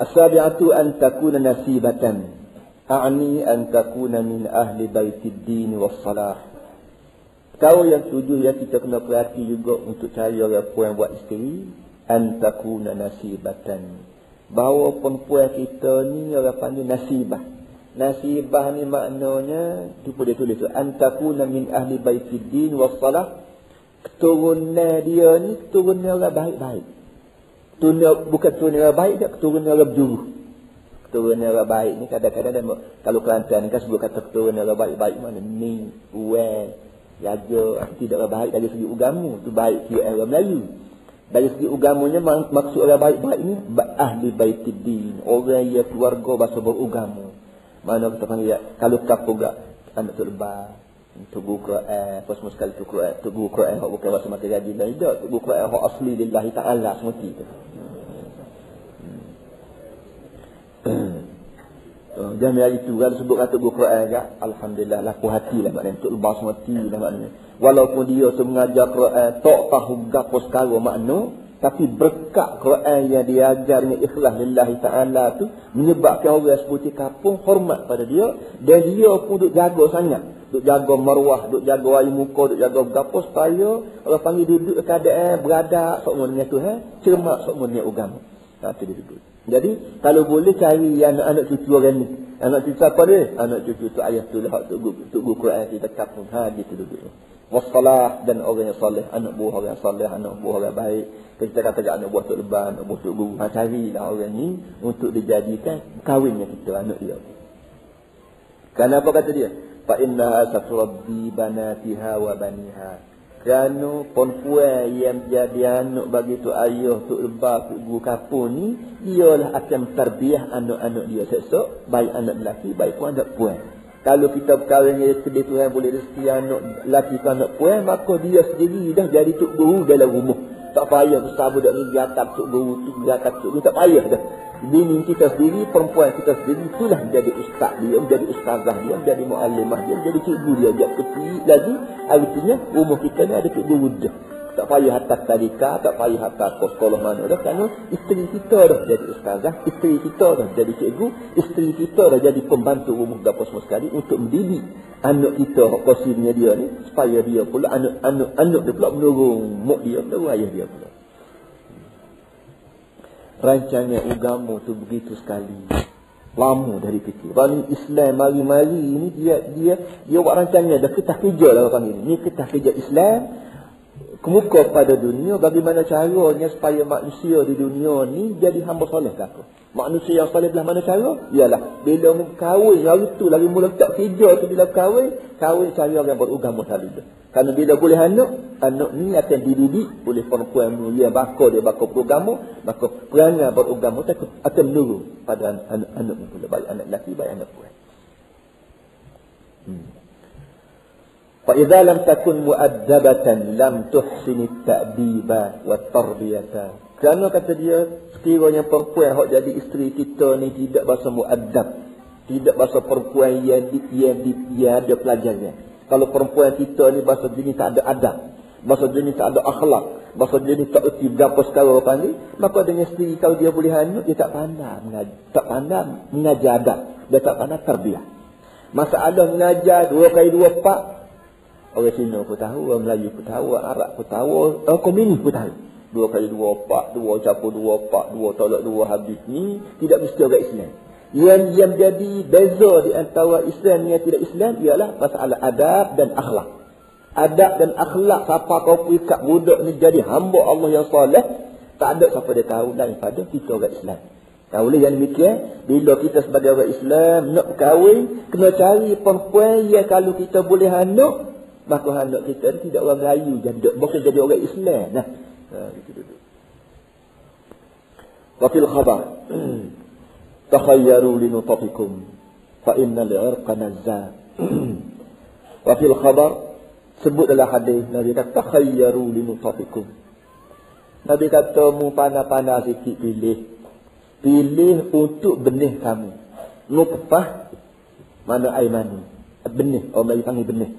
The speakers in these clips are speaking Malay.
As-sabi'atu an takuna nasibatan. A'ni an takuna min ahli baitid din was salah. Kau yang tujuh yang kita kena perhati juga untuk cari orang puan buat isteri. An takuna nasibatan. Bahawa perempuan kita ni orang panggil nasibah. Nasibah ni maknanya, tu dia tulis tu. An takuna min ahli baitid din was salah. Keturunan dia ni keturunan orang baik-baik keturunan bukan keturunan orang baik dia keturunan orang berjuru. Keturunan orang baik ni kadang-kadang dia, kalau Kelantan ni kan sebut kata keturunan orang baik-baik mana ni uwe jaga tidak orang baik dari segi agama tu baik kira orang Melayu. Dari segi agamanya maksud orang baik-baik ni ahli baitiddin orang yang keluarga bahasa beragama mana kita panggil kalau kapur anak tu lebar untuk buku Quran apa semua sekali tu Quran tu buku Quran hak bukan bahasa mata gaji dan tidak tu buku Quran hak asli lillahi ta'ala semuti tu. Oh, jangan hari itu kalau sebut kata buku Quran ya, Alhamdulillah laku hati lah maknanya. Untuk lepas mati lah maknanya. Walaupun dia tu mengajar Quran tak tahu gapo sekali makna tapi berkat Quran yang diajarnya ikhlas lillahi ta'ala tu menyebabkan orang seperti kapung hormat pada dia dan dia pun duk jaga sangat duk jaga marwah, duk jaga air muka, duk jaga gapo supaya orang panggil duduk keadaan berada sok dengan Tuhan, cermat sok dengan agama. Tu dia duduk. Jadi kalau boleh cari anak-anak cucu orang ni. Anak cucu apa dia? Anak cucu tu ayah tu lah tu tu guru Quran kita kapung ha gitu duduk. Wassalah dan orang yang soleh, anak buah orang yang soleh, anak buah orang baik. Kita kata anak buah tu leban, anak buah tu guru. Ha carilah orang ni untuk dijadikan kawinnya kita anak dia. Kenapa kata dia? fa innaha saturabbi banatiha wa baniha kerana perempuan yang jadi anak bagi tu ayah tu lebah tu guru kapur ni ialah akan terbiah anak-anak dia sesok baik anak lelaki baik pun anak puan. Kalau kita berkahwin dengan sedih Tuhan boleh rezeki anak lelaki ke anak puan maka dia sendiri dah jadi tuk guru dalam rumah tak payah besar budak ni dia atas tuk guru tu atas tuk guru tak payah dah bini kita sendiri, perempuan kita sendiri itulah menjadi ustaz dia, menjadi ustazah dia, menjadi muallimah dia, menjadi cikgu dia. Dia kecil lagi, artinya rumah kita ni ada cikgu muda. Tak payah atas tadika, tak payah atas sekolah mana dah. Kerana isteri kita dah jadi ustazah, isteri kita dah jadi cikgu, isteri kita dah jadi pembantu rumah dapur semua sekali untuk mendidik anak kita, posisinya dia ni, supaya dia pula, anak-anak anak dia pula menurung muk dia, menurung ayah dia pula rancangan agama tu begitu sekali lama dari kecil. Kalau Islam mari-mari ini dia dia dia buat rancangan dah ketah kerja lah orang ini. Ini ketah kerja Islam kemuka pada dunia bagaimana caranya supaya manusia di dunia ni jadi hamba soleh tak Manusia yang soleh belah mana cara? Ialah bila kahwin hari tu lagi mula tak kerja tu bila kahwin, kahwin cari orang beragama tu. Kerana bila boleh anak, anak ni akan dididik oleh perempuan mulia bakal dia bakal beragama, maka perangai beragama tu akan menurun pada anak-anak pula baik anak lelaki baik anak perempuan. Hmm. Fa idza lam takun mu'addabatan lam tuhsini at-ta'diba wa tarbiyata. Kerana kata dia sekiranya perempuan hok jadi isteri kita ni tidak bahasa mu'addab, tidak bahasa perempuan yang di, yang, di, yang ada pelajarnya. Kalau perempuan kita ni bahasa jenis tak ada adab. Bahasa jenis tak ada akhlak. Bahasa jenis tak erti berapa sekarang orang ni. Maka dengan sendiri kalau dia boleh hanyut, dia tak pandai mengajar. Tak pandai mengajar adab. Dia tak pandai terbiak. Masalah mengajar dua kali dua pak. Orang Cina pun tahu, orang Melayu pun tahu, orang Arab pun tahu, orang Komunis pun tahu. Dua kali dua pak, dua capur dua pak, dua tolak dua habis ni. Tidak mesti orang Islam. Yang yang jadi beza di antara Islam yang tidak Islam ialah masalah adab dan akhlak. Adab dan akhlak siapa kau ikat budak ni jadi hamba Allah yang soleh, tak ada siapa dia tahu daripada kita orang Islam. Tahu boleh yang demikian, bila kita sebagai orang Islam nak berkahwin, kena cari perempuan yang kalau kita boleh anak, maka anak kita tidak orang Melayu jadi bukan jadi orang Islam. Nah, ha, itu duduk. Wafil khabar. takhayyaru linutafikum fa inna li'irqa nazza wa fil khabar sebut dalam hadis Nabi kata takhayyaru linutafikum Nabi kata mu panah-panah sikit pilih. Pilih untuk benih kamu. Nutfah mana air mani. Benih orang Melayu panggil benih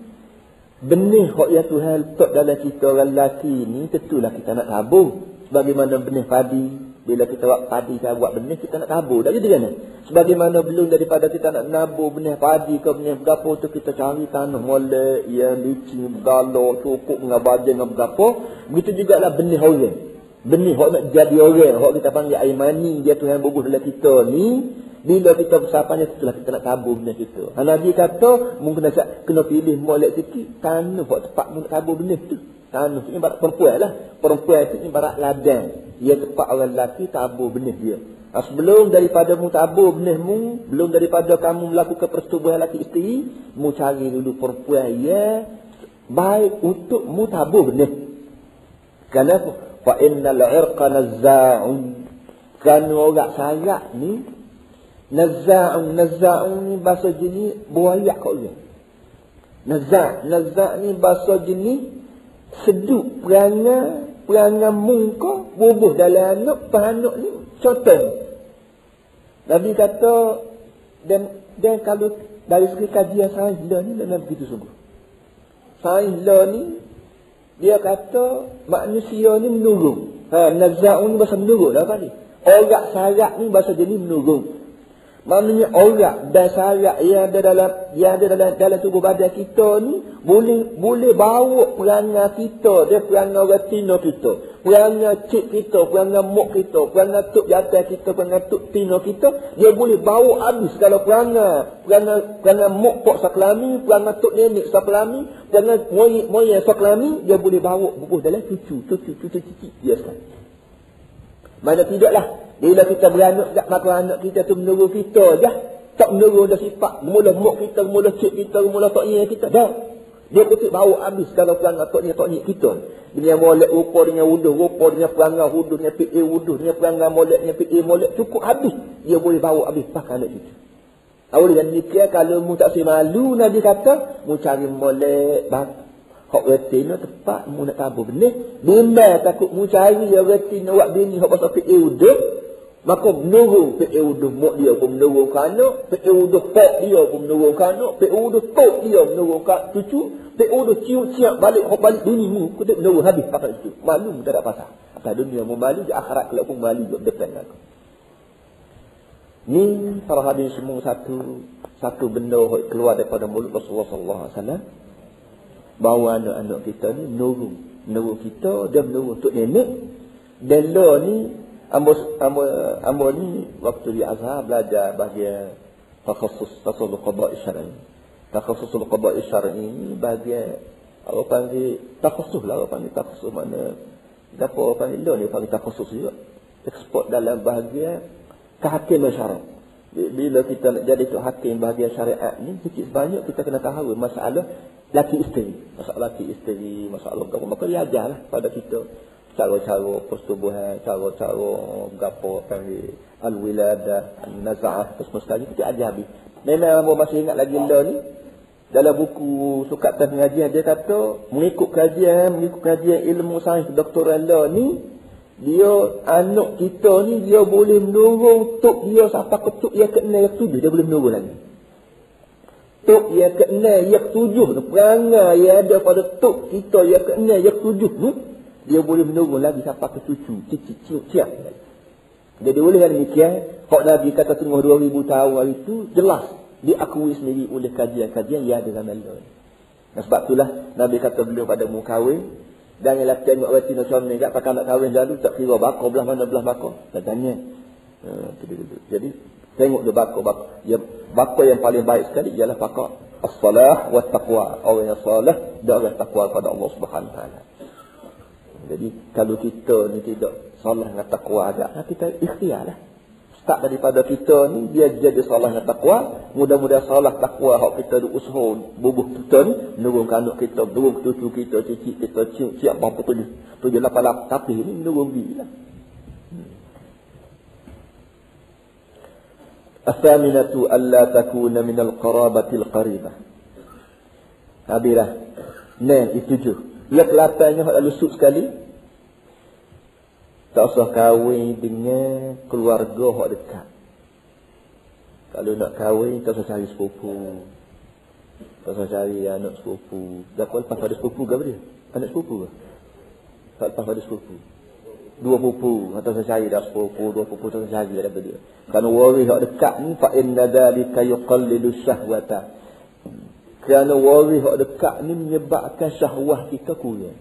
benih hak yang Tuhan letak dalam kita orang lelaki ni tentulah kita nak tabung bagaimana benih padi Bila kita buat padi kita buat benih, kita nak tabur. Tak jadi kan? Sebagaimana belum daripada kita nak nabur benih padi ke benih berapa tu kita cari tanah molek, yang licin, bergala, cukup dengan bajan dengan berapa. Begitu juga lah benih orang. Benih orang nak jadi orang. Orang kita panggil air mani, dia tu yang bubuh dalam kita ni. Bila kita bersapanya, setelah kita nak tabur benih kita. Ha, Nabi kata, mungkin nak kena pilih molek sikit, tanah buat tempat nak tabur benih tu. Tanah ni barat perempuan lah. Perempuan itu barat ladang. Ia tempat orang lelaki tabur benih dia. Ha, sebelum daripada mu tabur benih mu, belum daripada kamu melakukan persetubuhan lelaki isteri, mu cari dulu perempuan ya baik untuk mu tabur benih. Kenapa? Fa innal irqa nazza'un. Kerana orang sayap ni, nazza'un, nazza'un ni bahasa jenis buaya kau dia. Nazza' nazza' ni bahasa jenis seduk perangai perangai muka bubuh dalam anak panak ni contoh Nabi kata dan dan kalau dari segi kajian sains lah ni memang begitu sungguh. Sains lah ni dia kata manusia ni menurun. Ha, naza'un ni bahasa menurun lah kali. Orang sarak ni bahasa jenis menurun Maknanya orang dan syarat yang ada dalam yang ada dalam dalam tubuh badan kita ni boleh boleh bawa perangai kita, dia perangai retina kita, perangai cip kita, perangai mok kita, perangai tuk jatuh kita, perangai tuk tino kita, dia boleh bawa habis kalau perangai, perangai perangai mok pok saklami, perangai tuk nenek saklami, perangai moyik moyik saklami, dia boleh bawa bubuh dalam cucu, cucu, cucu, cucu, dia sekali. Mana tidaklah bila kita beranak tak maka anak kita tu menurut kita je. Tak menurut dah sifat. Mula mok kita, mula cik kita, mula tak nyai kita. Dah. Dia kutip bawa habis kalau perangai tak nyai tak nyai kita. Dengan molek rupa, dengan wuduh rupa, dengan perangai wuduh, dengan PA wuduh, dengan perangai molek, dengan PA molek. Cukup habis. Dia boleh bawa habis pakai anak kita. Awal yang demikian kalau mu tak malu Nabi kata, mu cari molek, Hak retina tepat mu nak tabur benih. Bimbang takut mu cari ya retina wak bini hak pasal PA wuduh. Maka menurun PA wuduh mak dia pun menurun kanak, PA wuduh pak dia pun menurun kanak, PA wuduh tok dia menurun kat cucu, PA wuduh cium-cium balik hok balik dunia mu, kau menurun habis pakai itu. Malu tak ada pasal. Atas dunia mu malu, di akhirat kalau pun malu di depan aku. Ni para hadis semua satu satu benda keluar daripada mulut Rasulullah sallallahu alaihi wasallam bahawa anak-anak kita ni menurun menurun kita dia menurun untuk nenek dan lo ni Ambo, ambo, ambo ni waktu di Azhar belajar bahagian takhasus tasul qada syar'i. Takhasus qada syar'i ni bahagian apa panggil takhasus lah apa panggil takhasus mana apa panggil lo ni panggil takhasus juga. Ekspor dalam bahagian kehakiman syariat. Bila kita nak jadi tu hakim bahagian syariat ni, sikit banyak kita kena tahu masalah laki isteri. Masalah laki isteri, masalah apa. Maka dia ajarlah pada kita cara-cara pertubuhan, cara-cara gapo panggil al-wiladah, an-naz'ah, semua sekali kita ajar habis. Memang hamba masih ingat lagi lah ni. Dalam buku sukatan pengajian dia kata, mengikut kajian, mengikut kajian ilmu sains doktoral lah ni, dia anak kita ni dia boleh menurun tok dia sampai ke tok yang ke-6 yang tujuh dia boleh menurun lagi. Tok yang ke-6 yang tujuh perangai yang ada pada tok kita yang ke-6 yang tujuh ni dia boleh menurun lagi sampai ke cucu, cicit, ciut, ciat. Jadi boleh kan demikian, Hak Nabi kata tengah 2000 tahun hari itu, jelas diakui sendiri oleh kajian-kajian yang ada dalam Allah. Dan sebab itulah Nabi kata beliau pada mu kahwin, dan yang lelaki tengok reti nak suami kat pakai nak kahwin lalu tak kira bakar belah mana belah bakar. Dan tanya. Ha, Jadi tengok dia bakar bakar. Ya, bakar yang paling baik sekali ialah bakar as-salah wa taqwa. Orang yang salah dan orang taqwa kepada Allah Subhanahu wa taala. Jadi kalau kita ni tidak salah dengan takwa agak, nah kita ikhtiar lah. Start daripada kita ni, dia jadi salah dengan takwa. Mudah-mudahan salah takwa hak kita di usaha bubuh kita ni. Menurun anak kita, menurun cucu kita, cicit kita, cium, siap berapa tujuh. Tujuh lapan lapan. Tapi ni menurun diri lah. الثامنة ألا تكون من القرابة القريبة Habislah. Nah, itu je. Ia kelapannya hak lalu sekali. Tak usah kahwin dengan keluarga hak dekat. Kalau nak kahwin, tak usah cari sepupu. Tak usah cari anak sepupu. Dah lepas pada sepupu ke dia? Anak sepupu ke? Tak lepas pada sepupu. dua pupu atau secari dah sepupu dua pupu atau secari dah dia kerana waris hak dekat ni fa inna dzalika yuqallilu syahwata kerana waris hak dekat ni menyebabkan syahwah kita kurang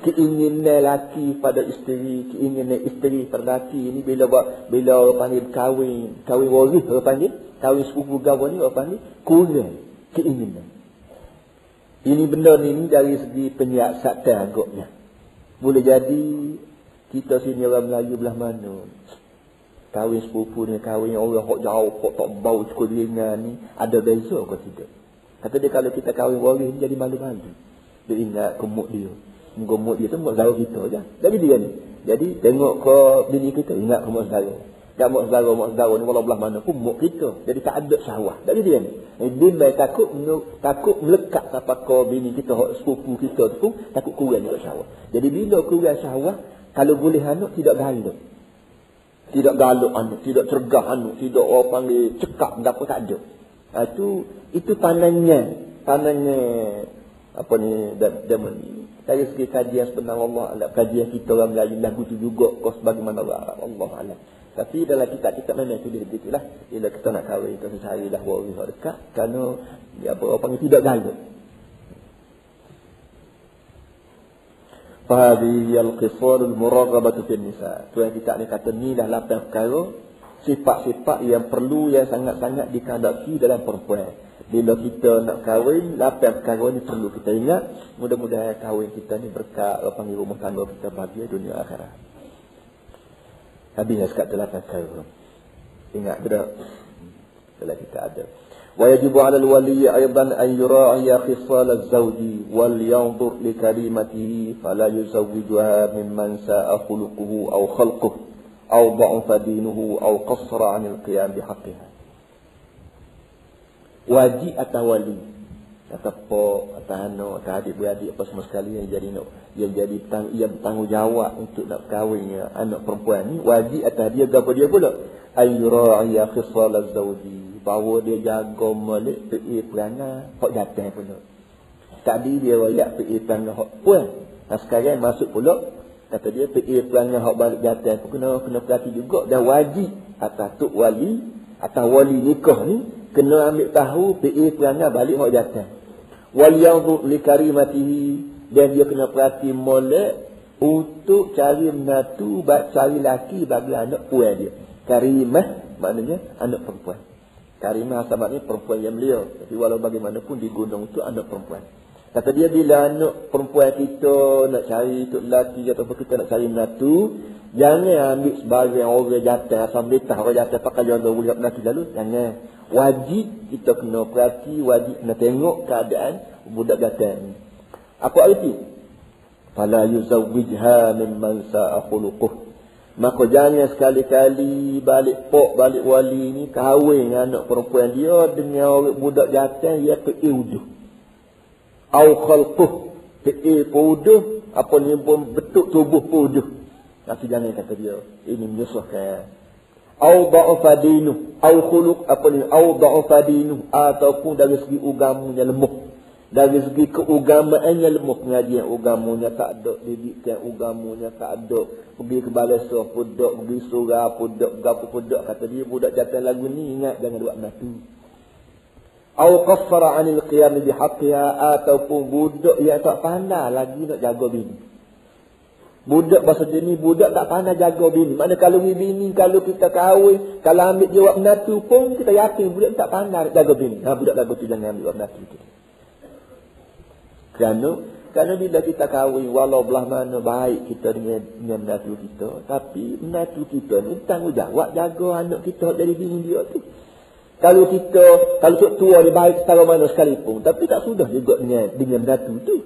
keinginan lelaki pada isteri keinginan isteri pada lelaki ini bila buat bila orang panggil kahwin kahwin waris orang panggil kahwin sepupu gawa ni orang panggil kurang keinginan ini benda ni dari segi penyiasatan agaknya boleh jadi kita sini orang Melayu belah mana? Kahwin sepupu ni, kahwin orang hok jauh, hok tak bau cukup ringan ni, ada beza ke tidak? Kata dia kalau kita kahwin waris jadi malu-malu. Dia ingat kemuk dia. Kemuk dia tu kemuk saudara kita je. Jadi dia ni. Jadi tengok ke bini kita, ingat kemuk saudara. Tak muk saudara, muk saudara ni walau belah mana pun muk kita. Jadi tak ada syahwah. Jadi dia ni. Dia ni takut, takut melekat siapa ke bini kita, hok sepupu kita tu pun, takut kurang juga syahwah. Jadi bila kurang syahwah, kalau boleh anak tidak galuk. Tidak galuk anak, tidak cergah anak, tidak orang panggil cekap apa tak ada. Ha, itu itu pandangan, pandangan apa ni zaman ni. Dari segi kajian sebenarnya Allah Allah kajian kita orang Melayu lagu tu juga kau sebagaimana Allah Allah Allah. Tapi dalam kitab-kitab memang itu dia begitulah. Bila kita nak kahwin kita carilah waris dekat kerana ya apa orang panggil tidak galuk. Fahadi al-qisar al-muraghabah fi nisa. Tu yang kita ni kata ni dah lapan perkara sifat-sifat yang perlu yang sangat-sangat dikandaki dalam perempuan. Bila kita nak kahwin, lapan perkara ni perlu kita ingat. Mudah-mudahan kahwin kita ni berkat apa panggil rumah tangga kita bahagia dunia akhirat. Habis sekat lapan perkara. Ingat tidak? Kalau kita ada. ويجب على الولي أيضا أن يراعي خصال الزوج ولينظر لكريمته فلا يزوجها ممن ساء خلقه أو خلقه أو ضعف دينه أو قصر عن القيام بحقها wajib atas wali kata pok kata ano kata adik beradik apa semua sekali yang jadi nak yang jadi tang, yang bertanggungjawab untuk nak kahwinnya anak perempuan ni wajib atas dia gapo dia pula ayyura ya khisal az-zawji bahawa dia jaga malik pergi perana hak datang pula. Tadi dia royak pergi perana hak puan. Nah sekarang masuk pula kata dia pergi perana hak balik datang pun kena kena perhati juga dah wajib atas tuk wali atau wali nikah ni kena ambil tahu pergi perana balik hak datang. Wali yang li karimatihi dan dia kena perhati molek untuk cari menatu cari laki bagi anak puan dia. Karimah maknanya anak perempuan. Karimah sahabat ni perempuan yang beliau. Tapi walau bagaimanapun di gunung itu anak perempuan. Kata dia bila anak perempuan kita nak cari untuk lelaki ataupun kita nak cari menatu. Jangan ambil sebagai orang jatuh. Asal betah orang jatuh pakai jodoh boleh menatu lalu. Jangan. Wajib kita kena perhati. Wajib kena tengok keadaan budak jatuh. Apa arti? Fala yuzawwijha mimman sa'akhuluquh. Maka jangan sekali-kali balik pok, balik wali ni kahwin anak perempuan dia dengan orang budak jatuh ya ke iuduh. Au khalquh ke iuduh apa ni pun betul tubuh puduh. Tapi jangan kata dia ini menyusahkan. Au da'afa dinu, au khuluq apa ni au da'afa dinu ataupun dari segi ugamunya lemah dari segi keugamaannya lemah pengajian ugamanya tak ada didikan ugamanya tak ada pergi ke balai surah pudak pergi surah pudak gapo pudak kata dia budak jatuh lagu ni ingat jangan buat mati au qaffara anil qiyam bi haqqiha ataupun budak yang tak pandai lagi nak jaga bini. Budak bahasa jenis budak tak pandai jaga bini. Mana kalau bini kalau kita kahwin kalau ambil jawab menatu pun kita yakin budak tak pandai jaga bini. Ha budak lagu tu jangan ambil jawab menatu tu. Kerana kerana bila kita kahwin walau belah mana baik kita dengan dengan menatu kita, tapi menatu kita ni tanggungjawab jaga anak kita dari bini dia tu. Kalau kita kalau tok tua dia baik setara mana sekalipun, tapi tak sudah juga dengan dengan menatu tu.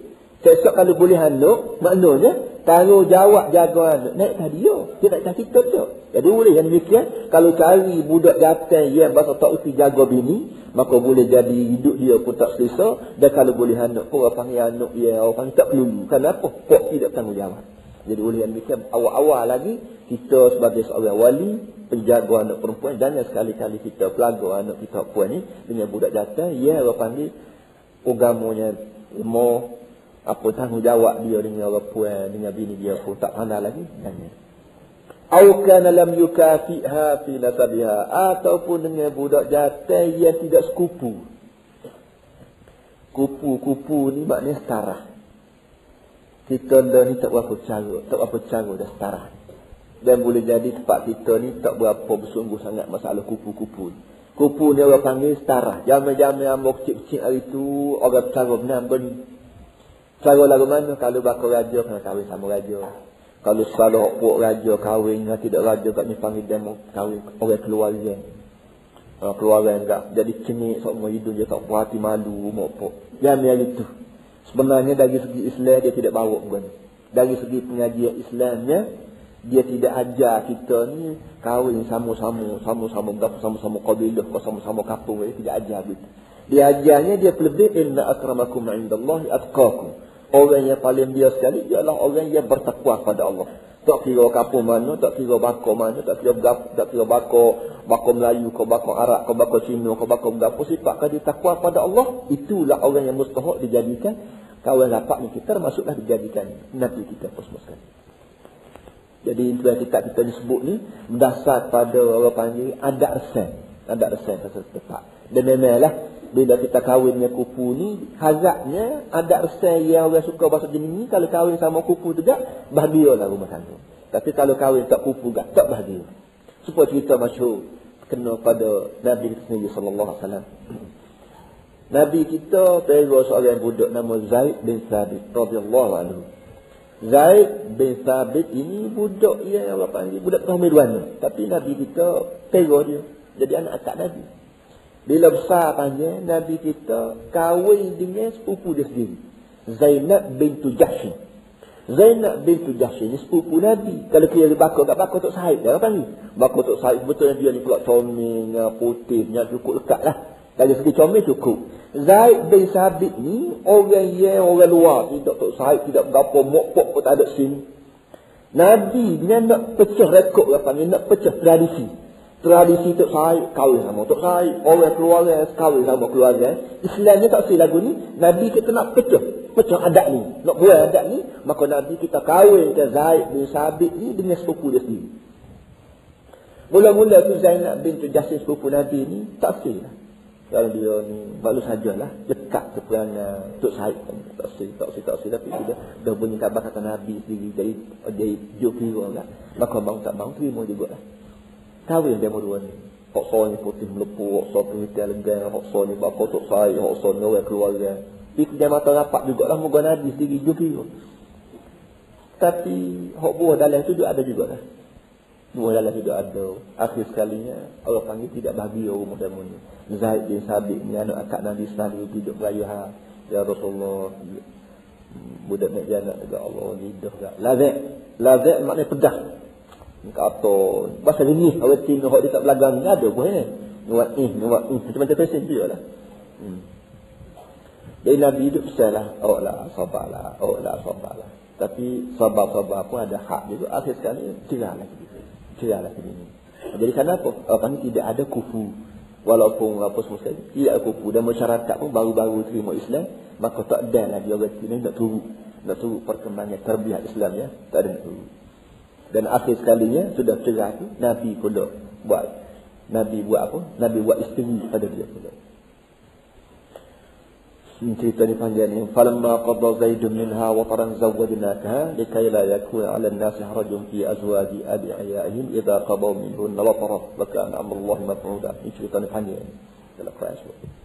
Esok kalau boleh anak, maknanya tanggungjawab jaga anak. Naik tadi dia. Dia tak cakap kita tu. Jadi boleh yang demikian. Kalau cari budak jantan yang bahasa tak usi jaga bini, maka boleh jadi hidup dia pun tak selesa. Dan kalau boleh anak orang panggil anak dia, orang panggil tak perlu. Kenapa? Kok tidak tanggungjawab. Jadi boleh yang demikian. Awal-awal lagi, kita sebagai seorang wali, penjaga anak perempuan, jangan sekali-kali kita pelaga anak kita perempuan ni dengan budak jantan, ya orang panggil agamanya lemah, apa tanggungjawab dia dengan orang puan, dengan bini dia pun tak pandai lagi. Jangan. Au kana lam yukafiha fi nasabiha ataupun dengan budak jantan yang tidak sekupu. Kupu-kupu ni maknanya setara. Kita ni tak berapa cara, tak berapa cara dah setara. Dan boleh jadi tempat kita ni tak berapa bersungguh sangat masalah kupu-kupu. Kupu ni orang panggil setara. Jamai-jamai amok kecil-kecil hari tu orang cara benar ben. Cara lagu mana kalau bakal raja kena kahwin sama raja. Kalau salah pok raja kahwin dengan tidak raja kat ni panggil dia kahwin orang keluarga. Ha, keluarga enggak. Jadi cenik semua hidup dia tak puas hati malu mau pok. Yang yang itu. Sebenarnya dari segi Islam dia tidak bawa bukan. Dari segi pengajian Islamnya dia tidak ajar kita ni kahwin sama-sama, sama-sama berapa sama-sama kabilah, sama-sama kampung dia tidak ajar gitu. Dia ajarnya dia lebih inna akramakum indallahi atqakum. Orang yang paling dia sekali ialah orang yang bertakwa pada Allah. Tak kira kampung mana, tak kira bako mana, tak kira tak kira bako, bako Melayu, kau bako Arab, kau bako Cina, kau bako berapa sifat kau takwa pada Allah, itulah orang yang mustahak dijadikan kawan rapat ni kita termasuklah dijadikan nabi kita sekali. Jadi itu yang kita kita disebut ni berdasar pada orang panggil adat resen, adat resen pasal tempat. Dan memanglah bila kita kahwin dengan kupu ni hazardnya ada resai yang orang suka bahasa jenis ni kalau kahwin sama kupu juga bahagialah rumah tangga. Tapi kalau kahwin tak kupu juga tak bahagia. Supaya cerita masyhur kena pada Nabi kita sendiri sallallahu alaihi wasallam. Nabi kita pera seorang budak nama Zaid bin Thabit radhiyallahu anhu. Zaid bin Thabit ini budak yang apa panggil budak kehamilan tapi Nabi kita pera dia jadi anak akak Nabi bila besar panjang, Nabi kita kahwin dengan sepupu dia sendiri. Zainab bintu Jahsy. Zainab bintu Jahsy ni sepupu Nabi. Kalau kira dia bakar kat bakar Tok Said, dia apa ni? Bakar Tok Said betul dia ni pula comel, putihnya cukup lekat lah. Dari segi comel cukup. Zaid bin Sabit ni orang yang orang luar. Tidak Tok Said, tidak berapa mokpok pun tak ada sini. Nabi dia nak pecah rekod apa ni, nak pecah tradisi tradisi Tok Said kahwin sama Tok Said orang keluarga kahwin sama keluarga Islam ni tak si lagu ni Nabi kita nak pecah. Pecah adat ni. Nak buat adat ni maka Nabi kita kahwin ke Zaid bin Sabit ni dengan sepupu dia sendiri. Mula-mula tu Zainab bin Jasir sepupu Nabi ni tak si lah. Kalau dia ni baru sajalah dekat ke perangai Tok Said tak si tak si tak si. Tapi dia dah bunyi kabar kata Nabi sendiri jadi joki orang lah. Maka bang tak bang terima juga lah kahwin dia dua ni. Hok so ni putih melepuh hok so pengitia lega hok so ni bapa tok sai hok so ni orang keluarga. Pi dia mata rapat juga lah moga nabi sendiri juga tapi hok buah dalam tu juga ada juga lah buah dalam juga ada. Akhir sekalinya Allah panggil tidak bagi rumah dan ni Zaid bin Sabit ni anak akak Nabi selalu hidup raya. Ha. Ya Rasulullah Budak nak jalan juga Allah lidah juga. Lazek Lazek maknanya pedah kata bahasa ini orang Cina hok dia tak belagang ni ada pun eh. Nuat eh nuat eh macam-macam pesen dia lah hmm. jadi Nabi hidup salah oh lah sabarlah oh lah sabarlah tapi sabar-sabar pun ada hak juga akhir sekali cerah lagi cerah ini jadi kenapa apa? Ni? Tidak ada kufu. Walaupun apa semua sekali tidak ada kufu. Dan masyarakat pun baru-baru terima Islam maka tak ada lagi orang Cina nak turut nak turut perkembangan terbiak Islam ya. Tak ada nak turut dan akhir sekalinya sudah cerah tu Nabi pula buat Nabi buat apa? Nabi buat isteri pada dia pula. Cerita ni panjang ni. Falamma qadda Zaidun minha wa taran zawwajnaka likay la yakuna 'ala an-nasi harajun fi azwaji adiyaihim idza qadaw minhunna wa tarat wa kana amrullahi maf'ula. Ini cerita ni panjang. Dalam Quran sebut.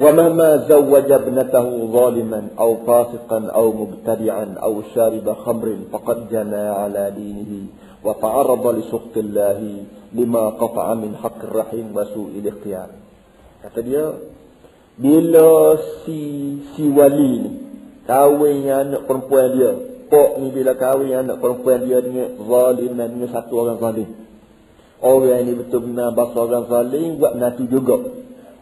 ومهما زوج ابنته ظالما أو فاسقا أو مبتدعا أو شارب خمر فقد جنى على دينه وتعرض لسخط الله لما قطع من حق الرحيم وسوء الاختيار kata dia bila si si wali ni kahwin dengan anak perempuan dia pok ni bila kahwin dengan anak perempuan dia dengan zalim dan dengan satu orang zalim orang ni betul benar bahasa orang zalim buat nanti juga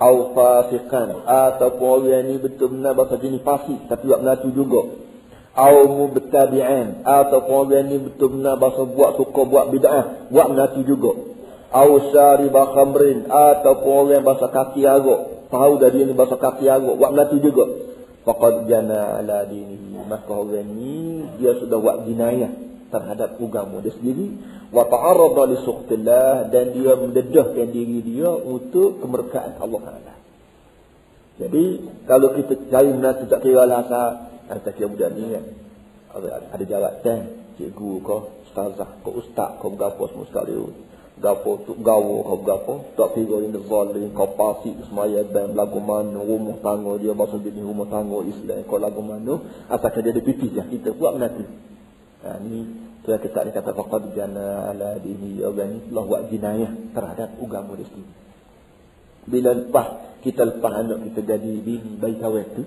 au fasikan. Ataupun orang ni betul benar bahasa jenis fasik tapi buat melatu juga. Au mubtadi'an ataupun orang ni betul benar bahasa buat suka buat bid'ah buat melatu juga. Au syariba khamrin ataupun orang bahasa kaki arak tahu dari ni bahasa kaki arak buat melatu juga. Faqad jana ala dinihi. Maka orang ni dia sudah buat jinayah terhadap agama dia sendiri. Wa ta'arrada li suqtillah dan dia mendedahkan diri dia untuk kemerkaan Allah Taala. Jadi kalau kita cari menantu tak kira lah asal Kata kira budak ni kan. Ada, ada jawatan Cikgu kau Ustazah kau ustaz kau berapa semua sekali Gapo tu gawo kau berapa. Tak kira ini zalim Kau pasti semaya dan lagu mana Rumah tangga dia Maksud dia rumah tangga Islam Kau lagu mana Asalkan dia ada pipis ya Kita buat menantu Ni tu yang kita kata Faqad jana ala dini Orang ni telah buat jinayah Terhadap agama dia sendiri. Bila lepas kita lepas anak kita jadi bini bayi kahwin tu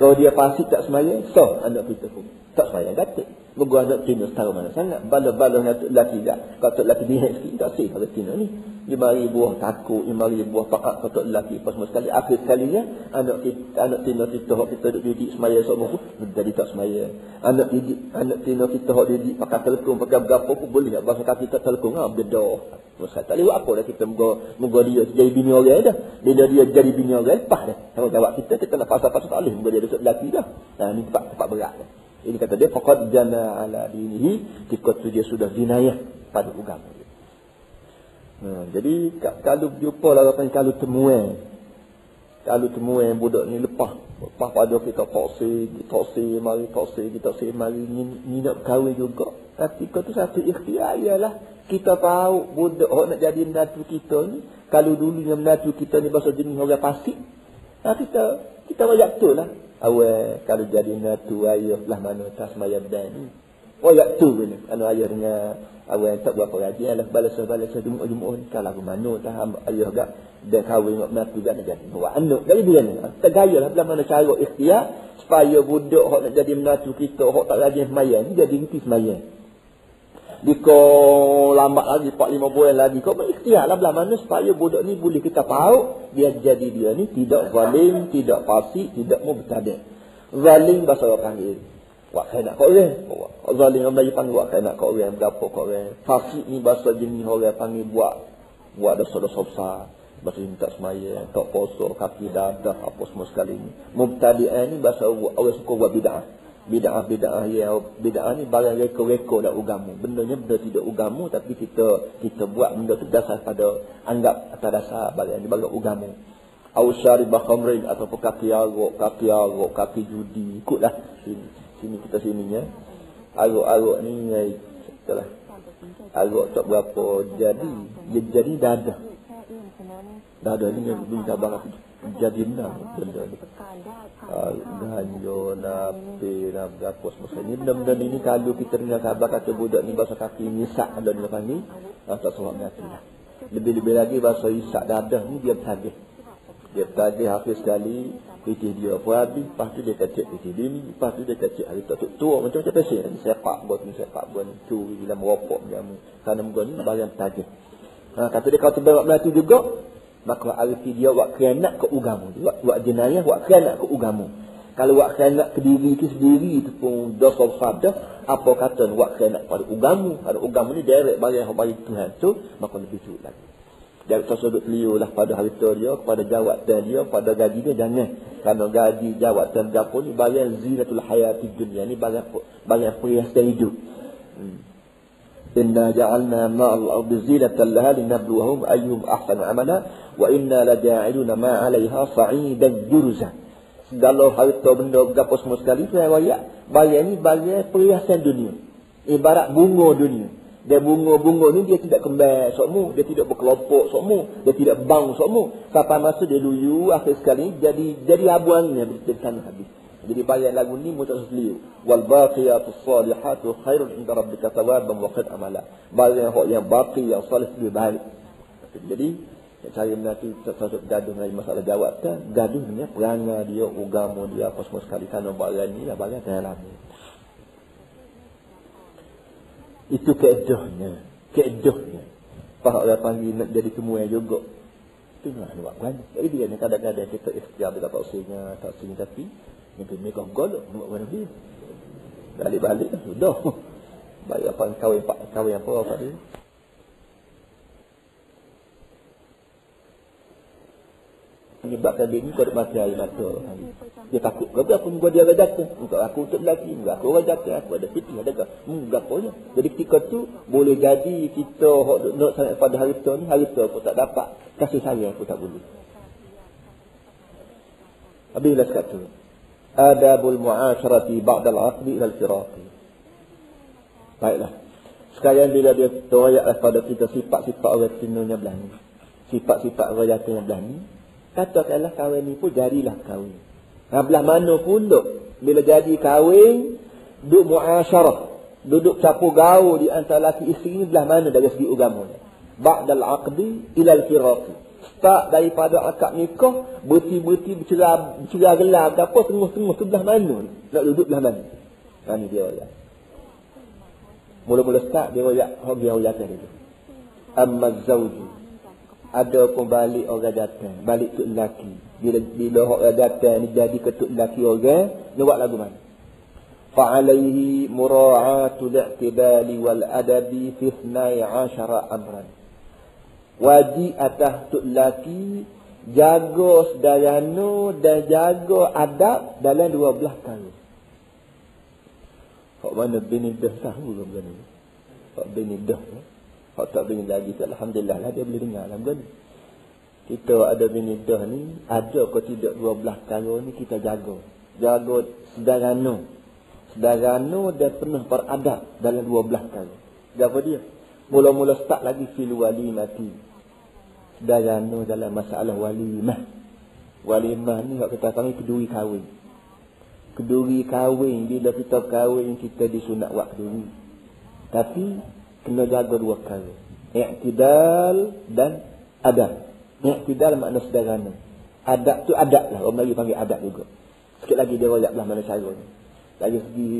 kalau dia fasik tak semaya so anak kita pun. Tak semaya datuk Moga anak tina setara mana sangat. Bala-bala tok lelaki tak kalau tok lelaki dia sikit tak sih kalau tina ni dia mari buah takut dia mari buah takat kalau tok lelaki pas semua sekali akhir sekalinya anak kita anak tina kita hok kita duduk didik semaya semua pun jadi tak semaya anak didik anak tina kita hok didik pakai telekung pakai berapa pun boleh tak bahasa kaki tak telekung ha beda Masa tak lewat apa dah kita moga moga dia jadi bini orang dah. Bila dia jadi bini orang lepas dah. Tanggungjawab kita kita nak pasal-pasal tak boleh moga dia duduk lelaki dah. Nah ni tempat tempat berat dah. Ini kata dia faqad jana ala dinihi ketika tu dia sudah dinayah pada agama Nah, jadi kalau jumpa lah apa kalau temuan. Kalau temuan budak ni lepas lepas pada kita toksi toksi mari toksi kita toksi mari ni, nak kahwin juga. Tapi kau tu satu ikhtiar ialah kita tahu budak nak jadi menantu kita ni kalau dulu yang menantu kita ni bahasa jenis orang pasti nah, kita kita banyak tu lah. Awal kalau jadi menantu ayah lah mana tas maya dan ni banyak tu ni. Anu ayah dengan awal tak berapa gaji lah balas balas jumuk jumuk ni kalau aku mana tak ayah gak dia kahwin dengan menantu gak nak jadi buat anak jadi dia ni tergaya lah bila mana cara ikhtiar supaya budak orang nak jadi menantu kita orang tak rajin semayan ni jadi reti semayan Diko lambat lagi 4 5 bulan lagi kau berikhtiarlah belah mana supaya budak ni boleh kita tahu dia jadi dia ni tidak zalim, tidak fasik, tidak mubtadi'. Zalim bahasa orang panggil. Wak saya nak kau orang. Zalim orang Melayu panggil wak saya nak kau orang berapa kau orang. Fasik ni bahasa jenis orang panggil buat buat dosa-dosa besar. Bahasa ini tak semaya, tak poso, kaki dadah, apa semua sekali ni. Mubtadi'ah ni bahasa orang suka buat bid'ah bid'ah-bid'ah ya bid'ah ni barang reka-reka dak agama bendanya benda tidak agama tapi kita kita buat benda dasar pada anggap atas dasar barang ni barang agama au syarib khamrin atau kaki arak kaki arak kaki judi ikutlah sini kita sininya arak-arak ni ya itulah. Arak tak berapa. Jadi dia jadi dadah. Dadah ni yang bisa banget jadi nak benda ni. Ganjo napi nak berapa semua. Ni benda-benda ni kalau kita dengar khabar kata budak ni bahasa kaki nisak ada ni lepas ni ah, tak lah lebih-lebih lagi bahasa isak dadah ni dia bertagih dia bertagih hafiz sekali piti dia pun habis lepas tu dia kacik piti dia ni lepas tu dia kacik hari tak tua macam-macam pesen ni sepak buat ni sepak buat ni curi bila meropok macam kerana muka ni barang bertagih ha, kata dia kalau terberak melati juga. Maka arti dia buat khianat ke agama buat buat jenayah buat khianat ke agama kalau buat khianat ke diri ke sendiri itu pun dosa besar dah. Apa kata buat khianat pada agama pada agama ni direct bagi yang Tuhan. Tu maka lebih cukup lagi dan tersebut beliau lah pada harta dia, kepada jawatan dia, pada gaji dia, jangan. Kerana gaji, jawatan, gapo ni bagian zinatul hayati dunia. ni bagian, bagian perhiasan hidup. Hmm. Inna ja'alna ma'al ardi zinatan laha linabluwahum ayyuhum ahsan amala wa inna laja'iluna ma'alayha sa'idan jurza. Segala harta benda gapo semua sekali, saya wayak. Bagian ni bagian perhiasan dunia. Ibarat bunga dunia. Dia bunga-bunga ni dia tidak kembali sokmu Dia tidak berkelompok sokmu Dia tidak bang sokmu Sampai masa dia luyu Akhir sekali jadi jadi abu angin Dia tanah habis jadi bayar lagu ni mudah beliau. Wal baqiyatus salihatu khairun inda rabbika thawaban wa qad amala. Bayar yang yang baqi yang salih lebih baik. Jadi saya menanti satu gaduh dengan masalah jawab kan gaduh dengan perangai dia agama dia apa semua sekali kan barang ni lah barang dalam itu keedohnya keedohnya Pak orang panggil nak jadi semua juga itu nak buat banyak jadi dia ni kadang-kadang kita ikhtiar bila tak usinya tak usinya tapi Mungkin mereka golok buat mana dia. Balik-balik sudah. Baik apa kahwin pak kahwin apa apa dia. Menyebabkan bini kau mati air mata. Dia takut. Kenapa aku gua dia orang jatuh? Untuk aku untuk lelaki. Enggak aku orang jatuh. Aku ada fitih. Ada ke? Enggak apa je. Jadi ketika tu boleh jadi kita nak sangat pada harta ni. Harta aku tak dapat. Kasih sayang aku tak boleh. Habislah sekat tu. Adabul mu'asyarati ba'dal aqdi ilal firaqi. Baiklah. Sekarang bila dia teroyak pada kita sifat-sifat orang tinunya belah ni. Sifat-sifat orang jatuhnya belah ni. Katakanlah kahwin ni pun jadilah kahwin. Nah, belah mana pun duk. Bila jadi kahwin, duk mu'asyarah. Duduk capu gaul di antara laki isteri ni belah mana dari segi agama ni. Ba'dal aqdi ilal firaqi. Start daripada akad nikah, berti-berti bercerah, bercerah gelap, apa tengah-tengah tu belah mana? Nak duduk belah mana? Ha, ni dia orang. Mula-mula start dia royak hok dia royak tadi. Amma zauju. Ada pun balik orang datang, balik tu lelaki. Bila bila orang datang ni jadi ketuk lelaki orang, dia buat lagu mana? Fa'alaihi mura'atu li'tibali wal adabi fi 12 amran. Wajib atas tu lelaki jaga sedayana dan jaga adab dalam 12 tahun. Hak mana bini dah tahu ke benda ni? Hak bini dah. Hak tak bini lagi. Alhamdulillah lah dia boleh dengar lah Kita ada bini dah ni. Ada ke tidak dua belah kala ni kita jaga. Jaga sedarano. Sedarano dan penuh beradab dalam dua belah kala. Apa dia? Mula-mula start lagi fil wali mati. Sedarano dalam masalah walimah. Walimah ni hak kita panggil kedui kahwin keduri kahwin bila kita kahwin kita disunat buat keduri tapi kena jaga dua perkara. I'tidal dan adab. I'tidal makna sederhana. Adab tu adab lah. Orang lagi panggil adab juga. Sikit lagi dia royak belah mana cara ni. Dari segi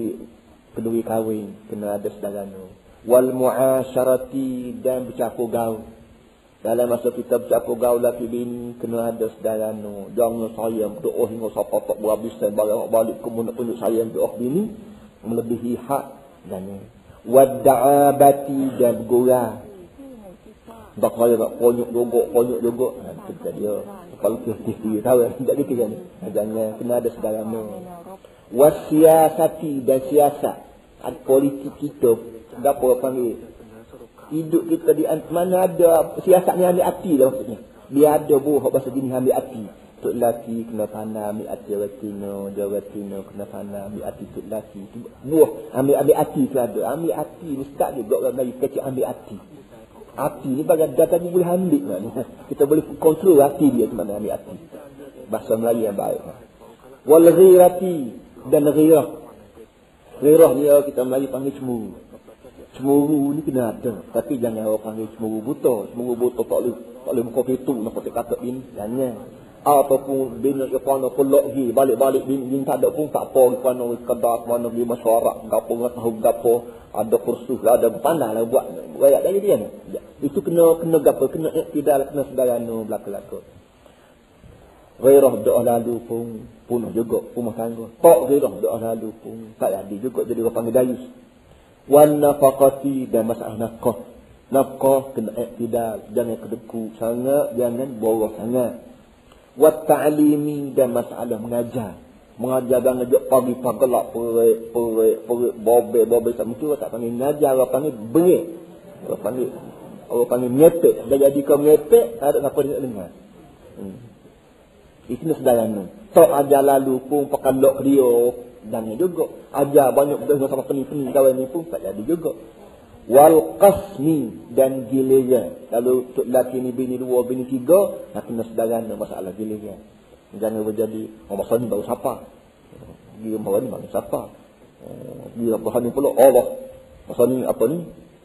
keduri kahwin kena ada sederhana. Wal muasyarati dan bercampur gaul. Dalam masa kita bercakap gaul laki bini, kena ada sedarano. Jangan sayang, doa hingga siapa tak berhabis dan balik, balik ke mana tunjuk sayang doa bini. Melebihi hak dan wadda'abati dan bergurau. Tak saya nak konyuk jogok, konyuk jogok. Nanti kita dia. Kalau kita dia tahu, tidak gitu kan. Jangan, kena ada sedarano. Wasiasati dan siasat. Politik kita, apa panggil, hidup kita di mana ada siasat ni ambil hati lah maksudnya. Dia ada buah bahasa gini ambil hati. Tok laki kena pandai ambil hati retino, jauh retino kena pandai ambil hati tok laki. Buah ambil ambil hati tu ada. Ambil hati ni start juga orang Melayu kecil ambil hati. Hati ni bagai data ni boleh ambil ni. Kita boleh kontrol hati dia ke mana ambil hati. Bahasa Melayu yang baik. Wal ghirati dan ghirah. Ghirah ni kita Melayu panggil cemburu. Cemburu ni kena ada. Tapi jangan orang panggil cemburu buta. Cemburu buta tak boleh. Tak boleh buka pintu. Nak kata kata bini. Jangan. Ataupun mana pun lok pergi. Balik-balik bini tak ada pun tak apa. Kedar ke mana pergi masyarakat. Gapa nak tahu gapa. Ada kursus lah. Ada pandai lah buat. Rakyat dari dia ni. Itu kena kena gapa. Kena tidak kena sedarana belaka-laka. Gairah doa lalu pun punah juga rumah tangga. Tak gairah doa lalu pun tak jadi juga jadi orang panggil dayus wan nafaqati dan masalah nafkah. Nafkah kena iktidal, jangan kedeku sangat, jangan bawah sangat. Wat ta'limi dan masalah mengajar. Mengajar dan ngajak pagi pagelak perek perek perek bobe bobe tak mesti tak panggil mengajar, orang panggil bengik. Orang panggil orang panggil ngepek. Dah jadi kau ngepek, tak ada apa dia nak dengar. Hmm. Itu sedarana. Tak ajar lalu pun pakai lok dia, dan juga ajar banyak benda sama peni-peni kawan ni pun tak jadi juga wal qasmi dan giliran kalau untuk lelaki ni bini dua bini tiga nak kena sedaran masalah giliran jangan berjadi oh masa ni baru siapa. Dia baru ni baru siapa. Eh, dia apa ni pula Allah. Masa ni apa ni?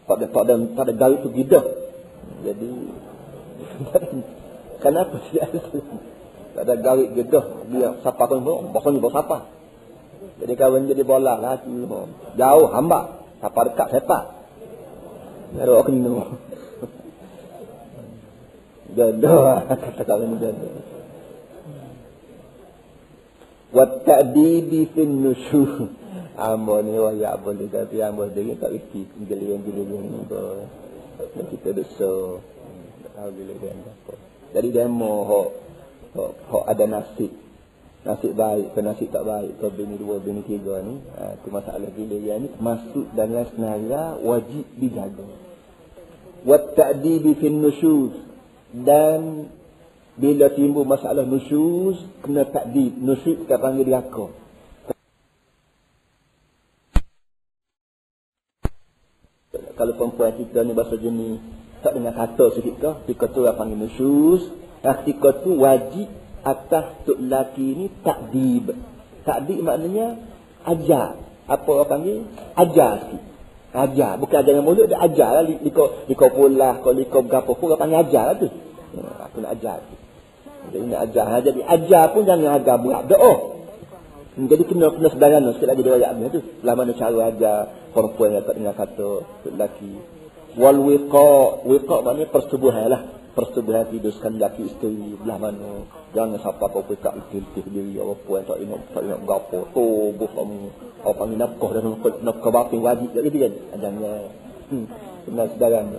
Tak ada tak ada tak ada garis tu gidah. Jadi kenapa dia tak ada garis gidah. Dia siapa pun masa ni baru siapa? Jadi kawan jadi bola lah. Jauh hamba. Siapa dekat sepak. Baru kena. Jodoh lah. Kata kawan jodoh. Wat-ta'dibi fin nusyur. Ambo ni wayak boleh. Tapi ambo sendiri tak reti. Giliran-giliran ni. Kita dosa. Tak tahu giliran apa. Jadi demo. Hak ada nasib. Nasib baik ke nasib tak baik ke bini dua, bini tiga ni. Ha, itu masalah giliran ni. Masuk dalam senarai wajib dijaga. Ta'dibi fin nusyuz. Dan bila timbul masalah nusyuz, kena ta'dib. Nusyuz kita panggil diakau. kalau perempuan kita ni bahasa jenis tak dengar kata sikit ke ketika tu orang panggil nusyus ketika tu wajib atas tok lelaki ni takdib takdib maknanya ajar apa orang panggil ajar sikit ajar. Bukan ajar dengan mulut dia ajar lah. Liko liko pula liko berapa pun orang panggil ajar lah tu. Ha, aku nak ajar. Jadi nak ajar. Ha, jadi ajar pun jangan agak berat. Doa jadi kena kena sedaran sikit lagi dia ayat tu. Lah mana cara ajar. Perempuan yang tak dengar kata lelaki. Wal wiqa wiqa maknanya persetubuhan lah persetubuhan tidur sekali lelaki isteri belah mana. Jangan siapa kau pekak letih-letih diri orang puan tak ingat tak ingat berapa tubuh kamu. Kau panggil nafkah dan nafkah batin wajib tak gitu kan. Ah, jangan. Hmm. benar sedaran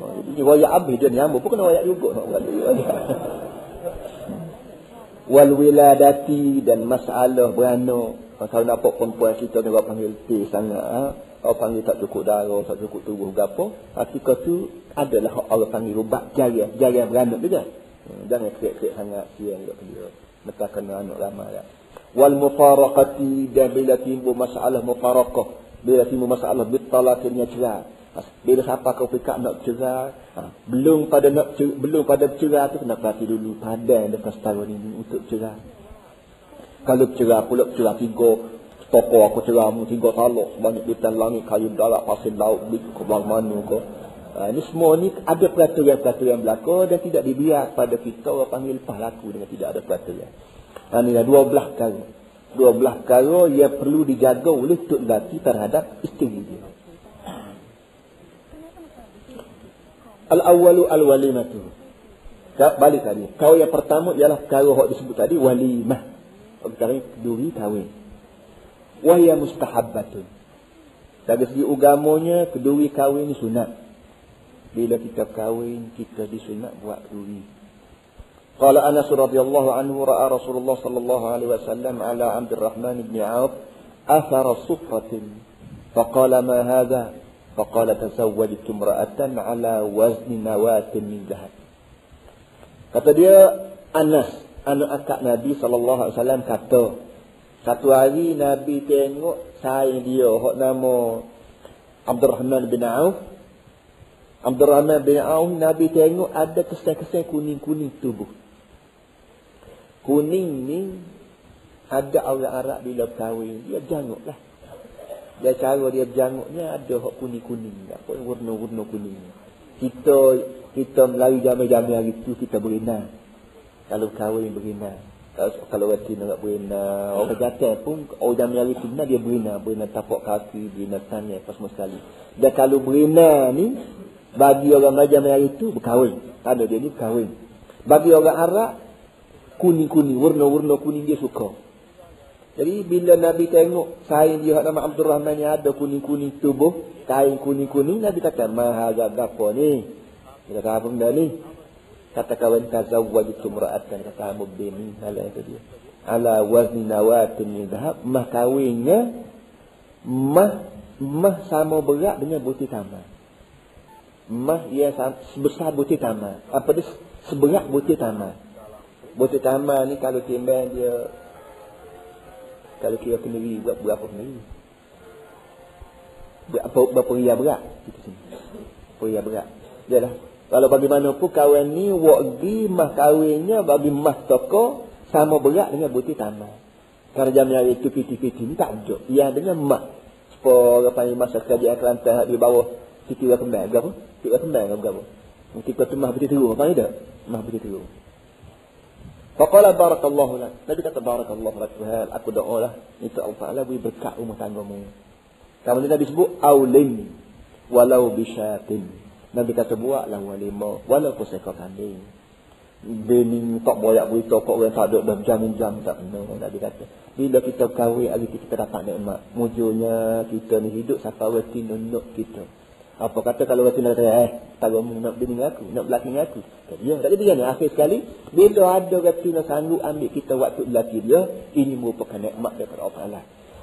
oh, jadi wayak habis dia nyambung pun kena wayak juga nak buat wal wiladati dan masalah beranak. Kalau nampak perempuan kita ni orang panggil T sangat. Ha? Orang panggil tak cukup darah, tak cukup tubuh ke apa. Hakika tu adalah orang panggil rubak jari. Jari yang beranak juga. Hmm, jangan krik-krik sangat. Siang juga dia. Mereka kena anak ramai. Ya. Wal mufarakati dan bila timbul masalah mufarakah. Bila timbul masalah bitalakinnya cerai. Bila siapa kau fikir nak cerai. Ha, belum pada nak belum pada cerai tu kena perhati dulu. Padan dekat setahun ini untuk cerai. Kalau cerah pula cerah tiga toko aku cerah mu tiga taluk sebanyak bintang langit kayu darat pasir laut bik ke belah mana ke. Ha, ini semua ni ada peraturan-peraturan berlaku dan tidak dibiar pada kita orang panggil lepas laku dengan tidak ada peraturan. Ha, ini dah dua belah perkara. Dua belah perkara yang perlu dijaga oleh tuk lelaki terhadap isteri dia. Al-awwalu al-walimatu. Balik tadi. Kau yang pertama ialah perkara yang disebut tadi walimah perkara duri kahwin. Wahya mustahabbatun. Dari segi ugamanya, keduri kahwin ni sunat. Bila kita kahwin, kita disunat buat keduri. Qala Anas radhiyallahu anhu ra'a Rasulullah sallallahu alaihi wasallam ala Abdurrahman bin Auf athara sufratin. Faqala ma hadha? Faqala tazawwajtu imra'atan ala wazni nawatin min dhahab. Kata dia Anas anak akak Nabi SAW kata satu hari Nabi tengok saya dia hok nama Abdul Rahman bin Auf. Abdul Rahman bin Auf Nabi tengok ada kesan-kesan kuning-kuning tubuh. Kuning ni ada orang Arab bila kahwin dia janguk lah. Dia cara dia janguknya ada hok kuning-kuning. Apa warna-warna kuning. Kita kita melari jamai-jamai hari tu kita berenang kalau kahwin berina kalau kalau wati nak berina orang jatuh pun orang yang itu dia berina berina tapak kaki berina tangan apa semua sekali. Dan kalau berina ni bagi orang macam hari itu berkahwin. Ada dia ni berkahwin. Bagi orang Arab kuning-kuning warna-warna kuning dia suka. Jadi bila Nabi tengok kain dia nama Abdul Rahman yang ada kuning-kuning tubuh kain kuning-kuning Nabi kata mahaga apa ni? Dia kata apa benda ni kata kawan tazawwajtu imra'atan. Kata Abu bin ala itu dia. Ala wazni nawatin min dhahab. Mah kawinnya mah mah sama berat dengan butir tamar mah ia sebesar butir tamar apa dia? Seberat butir tamar butir tamar ni kalau timbang dia kalau kira kendiri buat berapa kendiri berapa berapa ria berat? Kita sini. Berapa ria berat? Dia lah kalau bagaimanapun kawan ni wakdi mah kawinnya bagi mah toko sama berat dengan butir tanah. Kalau jam yang itu piti-piti ni tak ada. Yang dengan mah. Sepuluh apa yang masa kerajaan Kelantan di bawah Siti Wakembang. Berapa? Siti Wakembang berapa? Mungkin kau tu mah butir teruk. Apa ada? Mah butir teruk. Faqala barakallahu lak. Nabi kata barakallahu lak Tuhan. Aku doa lah. Minta Allah Ta'ala beri berkat rumah tanggamu. Kamu ni Nabi sebut. Awlim. Walau bisyatin. Nabi kata buatlah walimah walaupun seekor kambing. Bini tak boleh berita kok orang tak ada dah jam-jam tak kena. Nabi kata. Bila kita kahwin hari kita dapat nikmat. Mujurnya kita ni hidup sampai waktu nunuk kita. Apa kata kalau kata nak kata, eh, tak nak bini aku, nak berlaki dengan aku. Dia, tak jadi kan? Akhir sekali, bila ada kata nak sanggup ambil kita waktu lelaki dia, ini merupakan nikmat daripada Allah Ta'ala.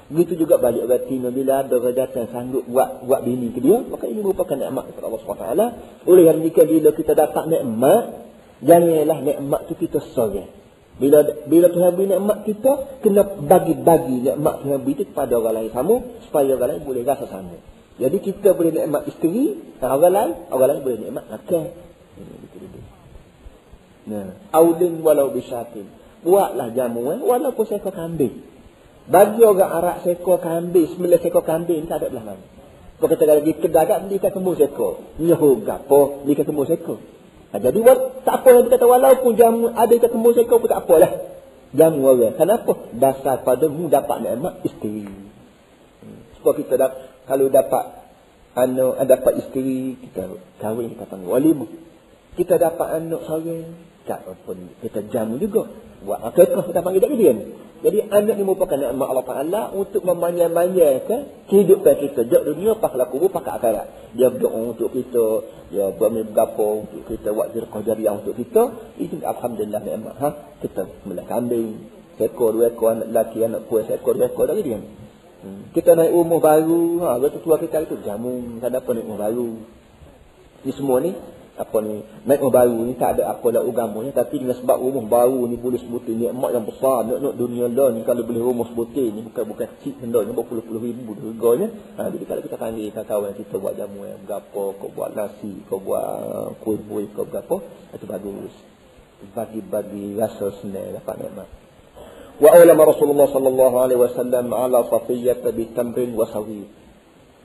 Begitu juga balik Tino bila ada orang datang sanggup buat buat bini ke dia, maka ini merupakan nikmat daripada Allah SWT. Oleh kerana jika bila kita dapat nikmat, janganlah nikmat itu kita sorang. Bila bila Tuhan beri nikmat kita, kena bagi-bagi nikmat Tuhan beri itu kepada orang lain sama, supaya orang lain boleh rasa sama. Jadi kita boleh nikmat isteri, orang lain, orang lain boleh nikmat makan. Nah, audin walau bisyatin. Buatlah jamuan walaupun seekor kambing. Bagi orang Arab seekor kambing, sembilan seekor kambing, tak ada belah mana. Kau kata lagi kedai kat belikan semua seekor. Nyahu gapo, belikan semua seekor. Nah, jadi tak apa yang kata walaupun jamu ada ikan semua seekor pun tak apalah. Jamu orang. Kenapa? Dasar padamu dapat nikmat isteri. Hmm. Sebab kita dapat kalau dapat anak dapat isteri kita kahwin kita panggil walimah kita dapat anak seorang tak pun kita jamu juga buat. Akikah kita panggil tak dia jadi anak ni merupakan nikmat Allah Taala untuk memanjang-manjangkan kehidupan kita. Jauh dunia pakai laku pakai akhirat. Dia berdoa untuk kita. Dia bermain berapa untuk kita. Buat zirqah jariah untuk kita. Itu alhamdulillah nikmat ha? Kita melah kambing seekor dua ekor anak lelaki anak kuat seekor dua ekor dari dia Hmm. Kita naik rumah baru, ha, betul tua kita itu jamu, tak ada naik rumah baru. Ini semua ni, apa ni nikmat baru ni tak ada apa lah agamanya tapi dengan sebab rumah baru ni boleh sebutin nikmat yang besar nak nak dunia lah ni. Kalau boleh rumah sebutin ni bukan bukan cik hendak ni berpuluh-puluh ribu harganya. Ha, jadi kalau kita panggil kawan-kawan kita buat jamu yang berapa kau buat nasi kau buat kuih-kuih kau berapa itu bagus. Bagi-bagi rasa senang dapat nikmat. Wa ulama rasulullah sallallahu alaihi wasallam ala safiyyah bi tamrin wa sawiyyah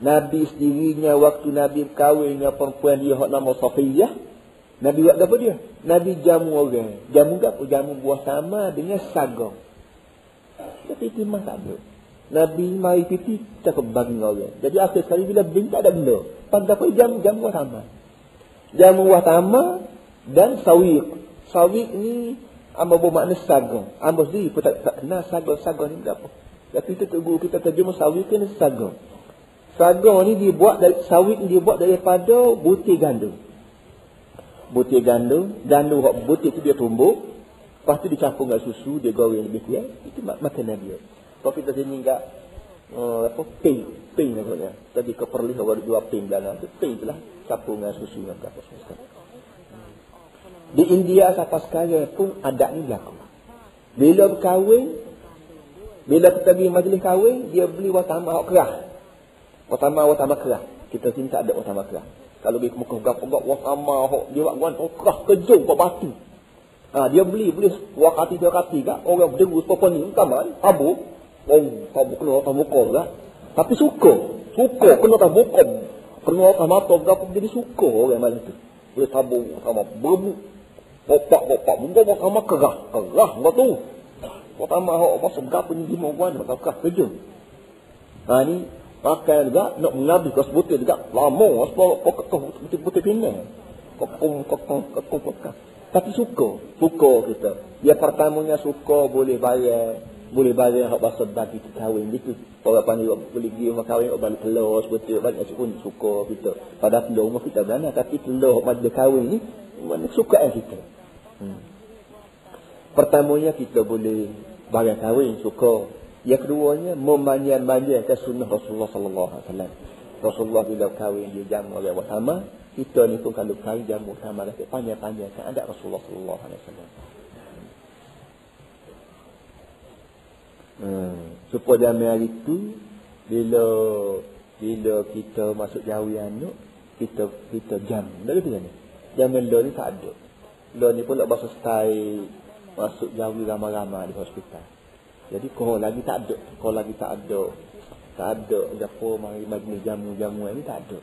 Nabi sendirinya waktu Nabi berkahwin dengan perempuan dia yang nama Safiyah. Nabi buat apa dia? Nabi jamu orang. Jamu apa? Jamu buah sama dengan sagong. Tapi timah tak ada. Nabi mari titi cakap bagi orang. Jadi akhir sekali bila bin tak ada benda. Pada apa jamu jamu buah sama. Jamu buah sama dan sawiq. Sawiq ni Amba bermakna sagong. Amba sendiri pun tak, tak kenal sagong-sagong ni apa. Tapi kita guru kita terjemah sawit ni sagong. Sagong ni dibuat dari sawit ni dibuat daripada butir gandum. Butir gandum, gandum hok butir tu dia tumbuk. Lepas tu dicampur dengan susu, dia goreng lebih kurang. Itu mak makanan dia. Kalau kita sini enggak uh, apa ping, ping namanya. Tadi kau perlu orang jual ping belakang tu, ping tu lah. Campur dengan susu dan apa semua. Di India sampai sekarang pun ada ni berlaku. Bila berkahwin, bila kita pergi majlis kahwin, dia beli watama hok kerah. Watama watama kerah. Kita sini tak ada watama kerah. Kalau pergi ke Mekah gap-gap watama hok dia buat guan kerah kejung kok batu. Ha, dia beli beli wakati dia kati gak orang berdengu sepopo ni kaman abu oh tabu kena tabu muka gak tapi suka suka kena tabu muka kena tabu mata gak jadi suka orang malam tu dia tabu sama berbu Bopak-bopak muka mahkamah kerah. Kerah kau tu. Pertama hok masuk gap ni lima bulan maka kerah kerja. Ha ni pakai juga nak mengabi kau sebutir juga lama sebab kau kau betul-betul pindah. Kau kau kau kau tapi suka, suka kita. Ya pertamanya suka boleh bayar, boleh bayar hak bahasa bagi kita kahwin gitu. Orang pandai boleh pergi rumah kahwin, orang balik telur, seperti banyak pun suka kita. Pada telur rumah kita berana, tapi telur majlis kahwin ni, mana suka kita. Hmm. Pertamanya kita boleh barang kahwin suka. Yang keduanya memanjang-manjangkan sunnah Rasulullah sallallahu alaihi wasallam. Rasulullah bila kahwin dia jamu orang utama, kita ni pun kalau kahwin jamu utama dah panjang-panjang kan ada Rasulullah sallallahu alaihi wasallam. Hmm. Supaya dalam hari itu bila bila kita masuk jauh anak kita kita jam. Tak betul kan? Zaman dulu ni tak ada. Lo ni pun nak bahasa style masuk jauh ramai-ramai di hospital. Jadi kau lagi tak ada, kau lagi tak ada. Tak ada gapo mari mari jamu-jamu ini tak ada.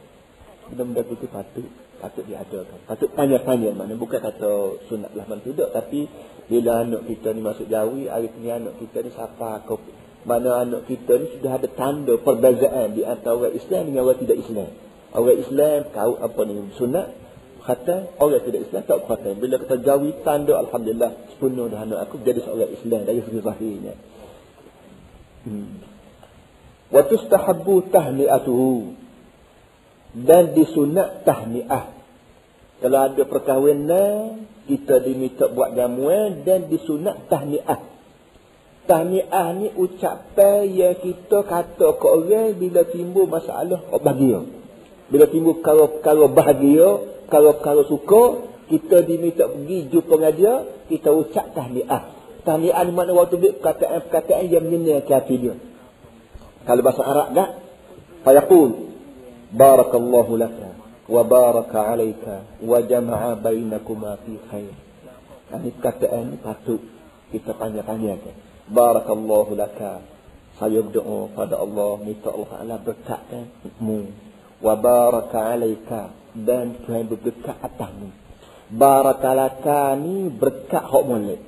Benda-benda itu patut patut diadakan. Patut tanya-tanya mana bukan kata sunat lah man tidak tapi bila anak kita ni masuk jauh, hari ni anak kita ni siapa kau mana anak kita ni sudah ada tanda perbezaan di antara orang Islam dengan orang tidak Islam. Orang Islam kau apa ni sunat kata orang tidak Islam tak kata bila kita jauhi tanda alhamdulillah sepenuh dah anak aku jadi seorang Islam dari segi zahirnya hmm. wa tustahabbu tahni'atuhu dan disunat tahniah. Kalau ada perkahwinan, kita diminta buat jamuan dan disunat tahniah. Tahniah ni ucapan yang kita kata ke orang bila timbul masalah bahagia. Bila timbul kalau-kalau bahagia, kalau-kalau suka, kita diminta pergi jumpa dengan dia, kita ucap tahniah. Tahniah ni mana waktu dia perkataan-perkataan yang menyenang ke hati dia. Kalau bahasa Arab tak? Fayaqul. Barakallahu laka. Wa baraka alaika. Wa jama'a bainakuma fi khair. Ini perkataan ni patut kita tanya-tanya. Barakallahu laka. Saya berdoa pada Allah. Minta Allah Ta'ala berkatmu. Wa baraka alaika. Dan Tuhan berdekat atasmu. Barakalaka ni berkat hak molek.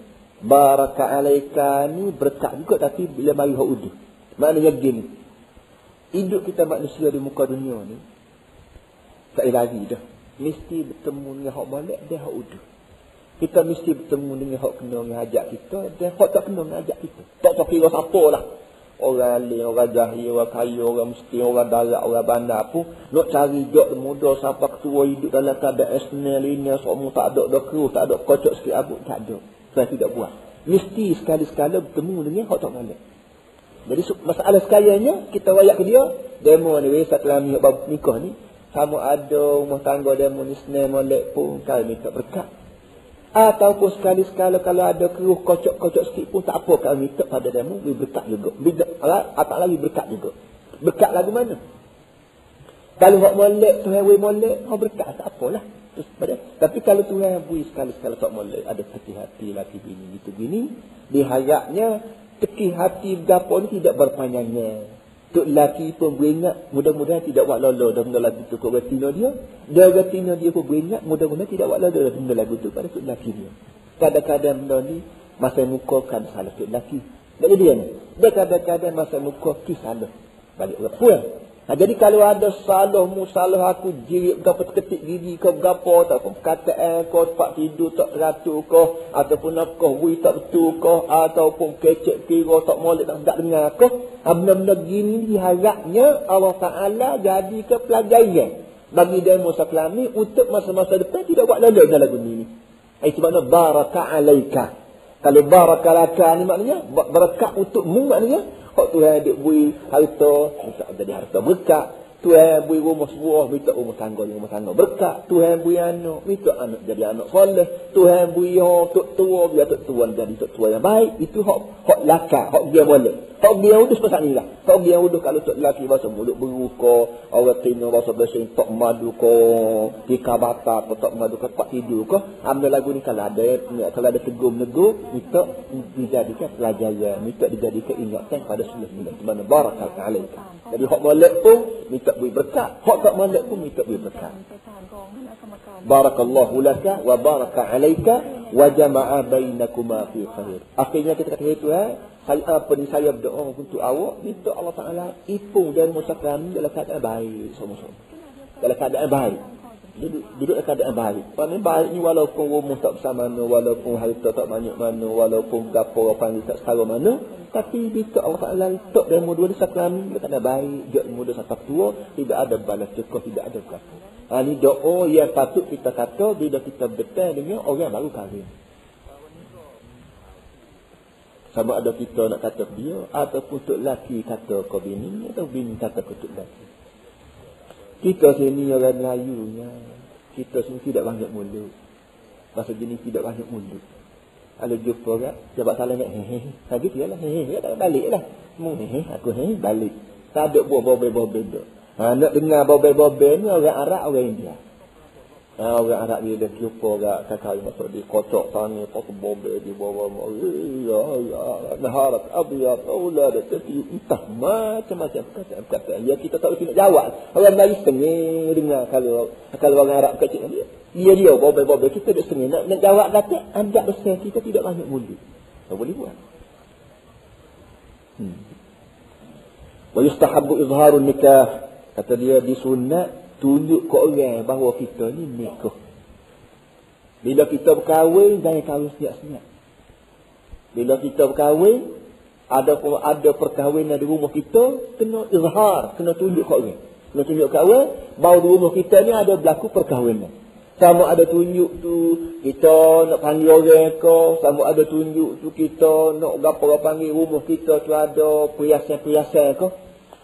Baraka alaika ni berkat juga tapi bila mari hak uduh. Maknanya gini. Hidup kita manusia di muka dunia ni tak lagi dah. Mesti bertemu dengan hak molek dia hak uduh. Kita mesti bertemu dengan hak kena dengan ajak kita dan hak tak kena dengan ajak kita. Tak tak kira siapa lah. Orang lain, orang jahil, orang kaya, orang mesti, orang darat, orang bandar pun nak cari jok muda sampai ketua hidup dalam keadaan esnel ini semua tak ada dah keruh, tak ada kocok sikit abut, tak ada. Saya tidak buat. Mesti sekali-sekala bertemu dengan hak tak malak. Jadi masalah sekaliannya kita wayak ke dia, demo ni lami bab nikah ni, kamu ada rumah tangga demo ni senang molek pun kau minta berkat. Ataupun sekali-sekala kalau ada keruh kocok-kocok sikit pun tak apa kau minta pada demo, we berkat juga. Bila apa lagi berkat juga. Berkat lagu mana? Kalau hak molek tu we molek, hak berkat tak apalah. Terus pada. Tapi kalau Tuhan bui sekali-sekala tak boleh ada teki hati laki bini gitu gini, dihayatnya teki hati gapo ni tidak berpanjangnya. Tok laki pun beringat, mudah-mudahan tidak buat lolo dalam lagu tu kau betina dia. Dia betina dia pun beringat, mudah-mudahan tidak buat lolo dalam lagu tu pada tok laki dia. Kadang-kadang benda ni masa muka kan salah tok laki. Jadi dia ni. Dia kadang-kadang masa muka ki salah. Balik orang puan. Ha, jadi kalau ada salah mu salah aku jirik gapo ketik gigi ke gapo ataupun perkataan kau tempat tidur tak teratur kau ataupun apa wui tak betul kau ataupun kecek kira tak molek tak tak dengar kau ha, benda-benda gini diharapnya Allah Taala jadi ke pelajaran bagi dia Musa Kelami untuk masa-masa depan tidak buat lalu dalam lagu ini. Itu makna baraka alaika. Kalau baraka laka ni maknanya berkat untukmu maknanya Hak Tuhan duk bui harta, minta jadi harta berkat. Tuhan bui rumah sebuah, minta rumah tangga rumah tangga berkat. Tuhan bui anak, minta anak jadi anak soleh. Tuhan bui yang tok tua, biar tok tua jadi tok tua yang baik. Itu hak hak laka, hak dia boleh. Hak dia udah sebab ni lah. Hak dia udah kalau tok laki bahasa mulut beruka, orang tino bahasa bahasa tok madu ko, tika bata ko tok madu ko pak tidur ko. Ambil lagu ni kalau ada kalau ada tegum nego, minta dijadikan pelajaran, minta dijadikan ingatan pada sebelah minat. Mana barakah alaika. Jadi hak molek pun minta beri berkat. Hak tak molek pun minta beri berkat. Barakallahu laka wa baraka alaika wa jama'a bainakuma fi khair. Akhirnya kita kata itu eh, saya apa ni saya berdoa untuk awak minta Allah Taala ipung dan musa kami dalam keadaan baik sama-sama. Dalam keadaan baik. Duduk, duduk dalam keadaan baik. Mana baik ni walaupun rumah tak bersama mana, walaupun harta tak banyak mana, walaupun gapo apa panggil tak setara mana, tapi bila Allah Ta'ala letak dalam dua desa kami, dia ada baik. Dia muda satu tua, tidak ada balas cukup, tidak ada kata. Ha, ini doa yang patut kita kata bila kita betul dengan orang baru kahwin. Sama ada kita nak kata dia, ataupun untuk lelaki kata ke bini, atau bini kata ke untuk lelaki. Kita sini orang Melayu, kita sini tidak banyak mulut. Masa jenis tidak banyak mulut. Kalau jumpa orang, jawab salam kat hehe. Lagi dia lah hehe, tak balik lah. Mu hehe, aku hehe, balik. Tak ada buah bobe-bobe. Ha, nak dengar bobe-bobe ni orang Arab, orang India. Ha, orang Arab dia dah jumpa orang kakak yang masuk di kocok sana, pakai bobe di bawah. Ya, ya, naharat abiyat, aulad, tapi entah macam-macam kata-kata. Ya, kita tak boleh nak jawab. Orang Melayu setengah dengar kalau kalau orang Arab kecil dia. Dia dia bobe-bobe. Kita dah setengah. Nak, nak jawab kata, anda besar kita tidak banyak mulut. Tak boleh buat. Hmm. Wa yustahabbu izharun nikah. Kata dia disunat tunjuk ke orang bahawa kita ni nikah. Bila kita berkahwin, jangan kahwin senyap-senyap. Bila kita berkahwin, ada ada perkahwinan di rumah kita, kena izhar, kena tunjuk ke orang. Nak tunjuk kat awal, bahawa di rumah kita ni ada berlaku perkahwinan. Sama ada tunjuk tu kita nak panggil orang ke, sama ada tunjuk tu kita nak gapo panggil rumah kita tu ada perhiasan-perhiasan ke.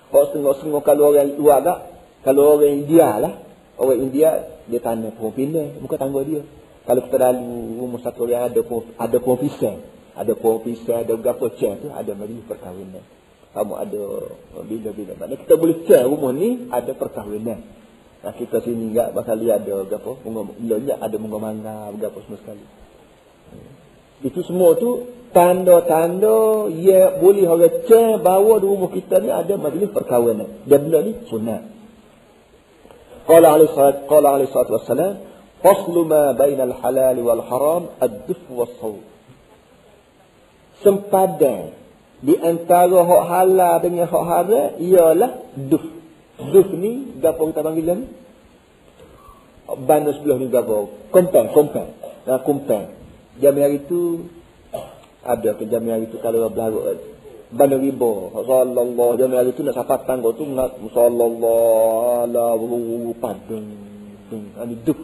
Kau setengah-setengah kalau orang luar tak, kalau orang India lah, orang India dia tanya perempuan bukan tangga dia. Kalau kita lalu rumah satu orang ada ada perempuan, ada perempuan, ada gapo cek tu, ada mari perkahwinan. Kamu ada bila-bila. Maknanya kita boleh cek rumah ni ada perkahwinan. Nah, kita sini enggak bakal lihat ada apa bunga ada bunga mangga apa semua sekali. Itu semua tu tanda-tanda ya boleh orang cek bahawa rumah kita ni ada majlis perkahwinan. Dan benda ni sunat. Alaihi salatu qala alaihi salatu wassalam faslu ma baina al-halal wal haram ad-duf was-sawt. Sempadan di antara hak halal dengan hak haram ialah duf Zuf ni, gapo kita panggil ni? Bana sebelah ni gapo? Kompeng, kompeng. Nah, kompeng. Jam hari tu, ada ke jam hari tu kalau berlarut. Bana riba. Sallallahu. Jam hari tu nak sapat tangga tu, nak sallallahu ala padung. Ini duf.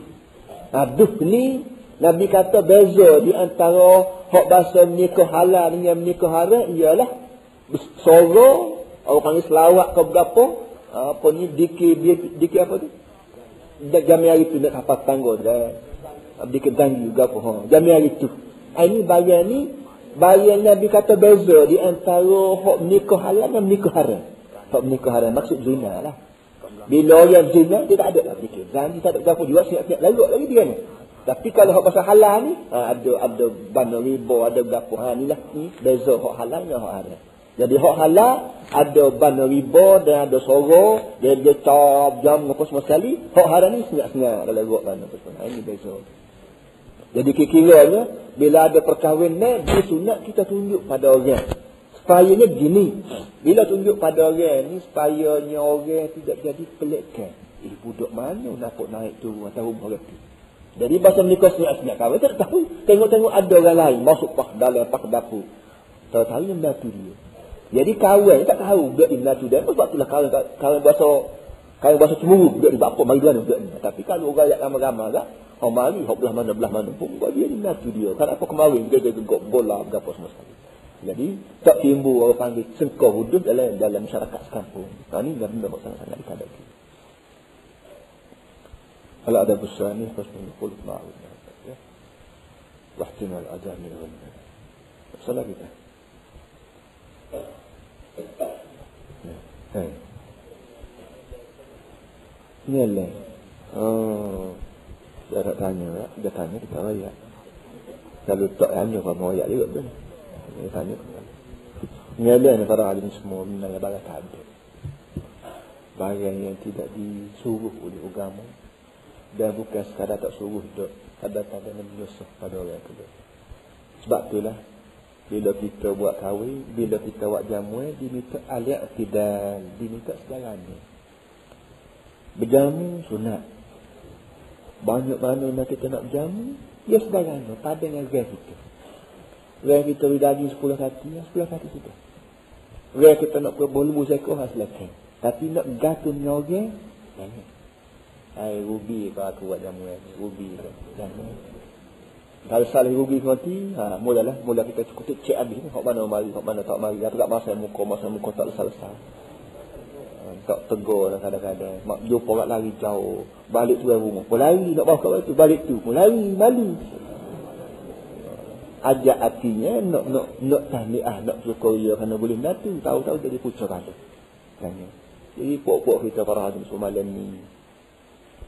Nah, duf ni, Nabi kata beza di antara hak bahasa menikah halal dengan menikah haram ialah suara orang panggil selawat ke berapa apa ni dikir dikir apa tu jami hari tu nak kapas tangga dah dikir tanggi juga apa ha jami hari tu ha, ini bagian ni bagian Nabi kata beza di antara hak nikah halal dan nikah haram hak nikah haram maksud zina lah bila orang zina dia tak ada lah dikir zan dia tak ada apa juga siap-siap lalu lagi dia ni tapi kalau hak pasal halal ni ha, ada ada bana riba ada berapa ha ni lah ni beza hak halal dan hak haram jadi hak halal ada ban riba dan ada soro, dia dia cap jam apa semua sekali. Hak haram ni sengat-sengat kalau buat ban apa semua. Ini beza. Jadi kira-kiranya bila ada perkahwinan dia sunat kita tunjuk pada orang. Supayanya gini. Bila tunjuk pada orang ni supayanya orang tidak jadi pelikkan. Eh budak mana nak naik tu atau rumah tu. Jadi bahasa menikah sengat-sengat kahwin tak tahu. Tengok-tengok ada orang lain masuk pak dalam pak dapur. Tahu-tahu yang batu dia. Jadi kawan tak tahu budak ni tu dan sebab itulah kawan kawan bahasa kawan bahasa cemburu budak ni apa mari budak ni. Tapi kalau orang yang ramai-ramai tak, oh mari hok belah mana belah mana pun buat dia ni tu dia. Kan apa kemarin dia dia gegok bola berapa semua sekali. Jadi tak timbul orang panggil sengkau hudud dalam dalam masyarakat sekampung. Ha, ini dah benda sangat-sangat dikadaki. Kalau ada besar ni, pas menukul ma'ruf. Ya. Wahtimul azam min ghamma. Salah kita. Eh. Ni lah. Oh. Dia tak tanya. Dia tanya kita raya. Kalau tak tanya apa mau ayat juga. Dia tanya. Ni lah ni para alim semua menanya bagai tak ada. Bagian yang tidak disuruh oleh agama. Dan bukan sekadar tak suruh tak ada Nabi Yusuf pada orang itu. Sebab itulah bila kita buat kahwin, bila kita buat jamuan, diminta aliat tidak, diminta segalanya. Berjamu sunat. Banyak mana nak kita nak berjamu, ya segalanya. Pada dengan gaya kita. Gaya kita beri daging sepuluh kaki, ya sepuluh kaki kita. Gaya kita nak buat bolu seekor, ya silakan. Tapi nak gatun nyoge, jangan. Hai, rubi kalau aku buat jamuan. Rubi. Jangan. Kalau salah rugi mati, ha, mulalah, mula kita cukup cek habis. Hak mana mari, hak mana tak mari. Tak masa muka, masa muka tak selesai. Tak tegur lah kadang-kadang. Mak jumpa orang lari jauh. Balik tu rumah. Pun lari nak bawa kat tu. Balik tu. Pun lari, malu. Ajak hatinya nak nak nak tahniah, nak syukur ya kerana boleh natu. Tahu-tahu jadi pucuk ada. Tanya. Jadi pokok kita para hadim semalam ni.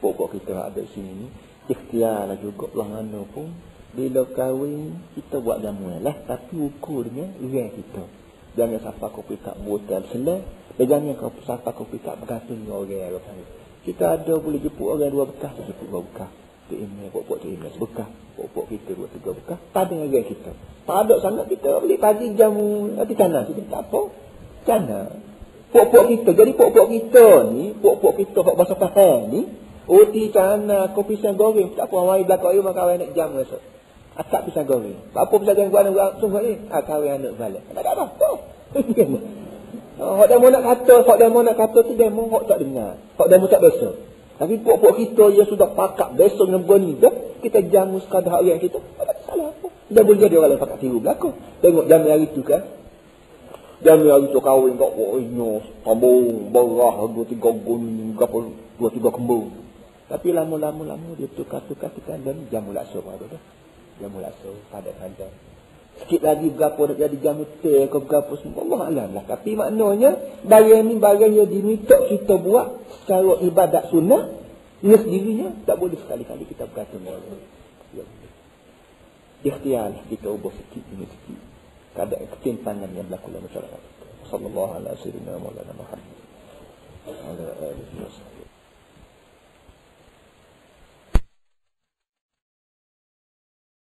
Pokok kita ada sini ni. Ikhtiar lah juga lah pun bila kahwin kita buat jamuan lah tapi ukurnya iya kita jangan sampai kau pick up botol selai dan jangan kau sampai kau pick up bergantung orang orang kita ada boleh jemput orang dua bekas jemput dua bekas. Tu ini buat-buat tu ini bekas buat-buat kita dua tiga bekas. Tak ada orang kita. Tak ada sangat kita. Boleh pagi jamu nanti cana kita tak apa. Cana pok-pok kita. Jadi pok-pok kita ni pok-pok kita hak bahasa faham ni Uti cana kopi sang goreng tak apa. Mai belakang ayo makan nak jam esok Akak pisang goreng. Apa pisang goreng buat anak sungguh ni? Ah, kahwin anak balik. Tak ada apa. Oh, hak demo nak kata, hak demo nak kata tu demo hak tak dengar. Hak demo tak biasa. Tapi puak-puak kita yang sudah pakak biasa dengan berni dah, kita jamu sekadar hak yang kita. Tak salah apa. Dia boleh jadi orang lain pakak tiru belakang. Tengok jamu hari tu kan. Jamu hari tu kahwin kat wah inyo, tambung, berah, dua tiga gun, berapa, dua tiga kembung. Tapi lama-lama lama dia tukar-tukar tukar dan jamu lakso ada dah. Jamu lakso pada panjang. Sikit lagi berapa nak jadi jamu teh ke berapa semua. Allah Alam lah. Tapi maknanya, barang ni barang yang diminta kita buat secara ibadat sunnah. Ia sendirinya tak boleh sekali-kali kita berkata dengan. Ya. Ikhtiar kita ubah sikit demi sikit. Keadaan ketimpangan yang berlaku dalam masyarakat. Sallallahu alaihi wa sallam.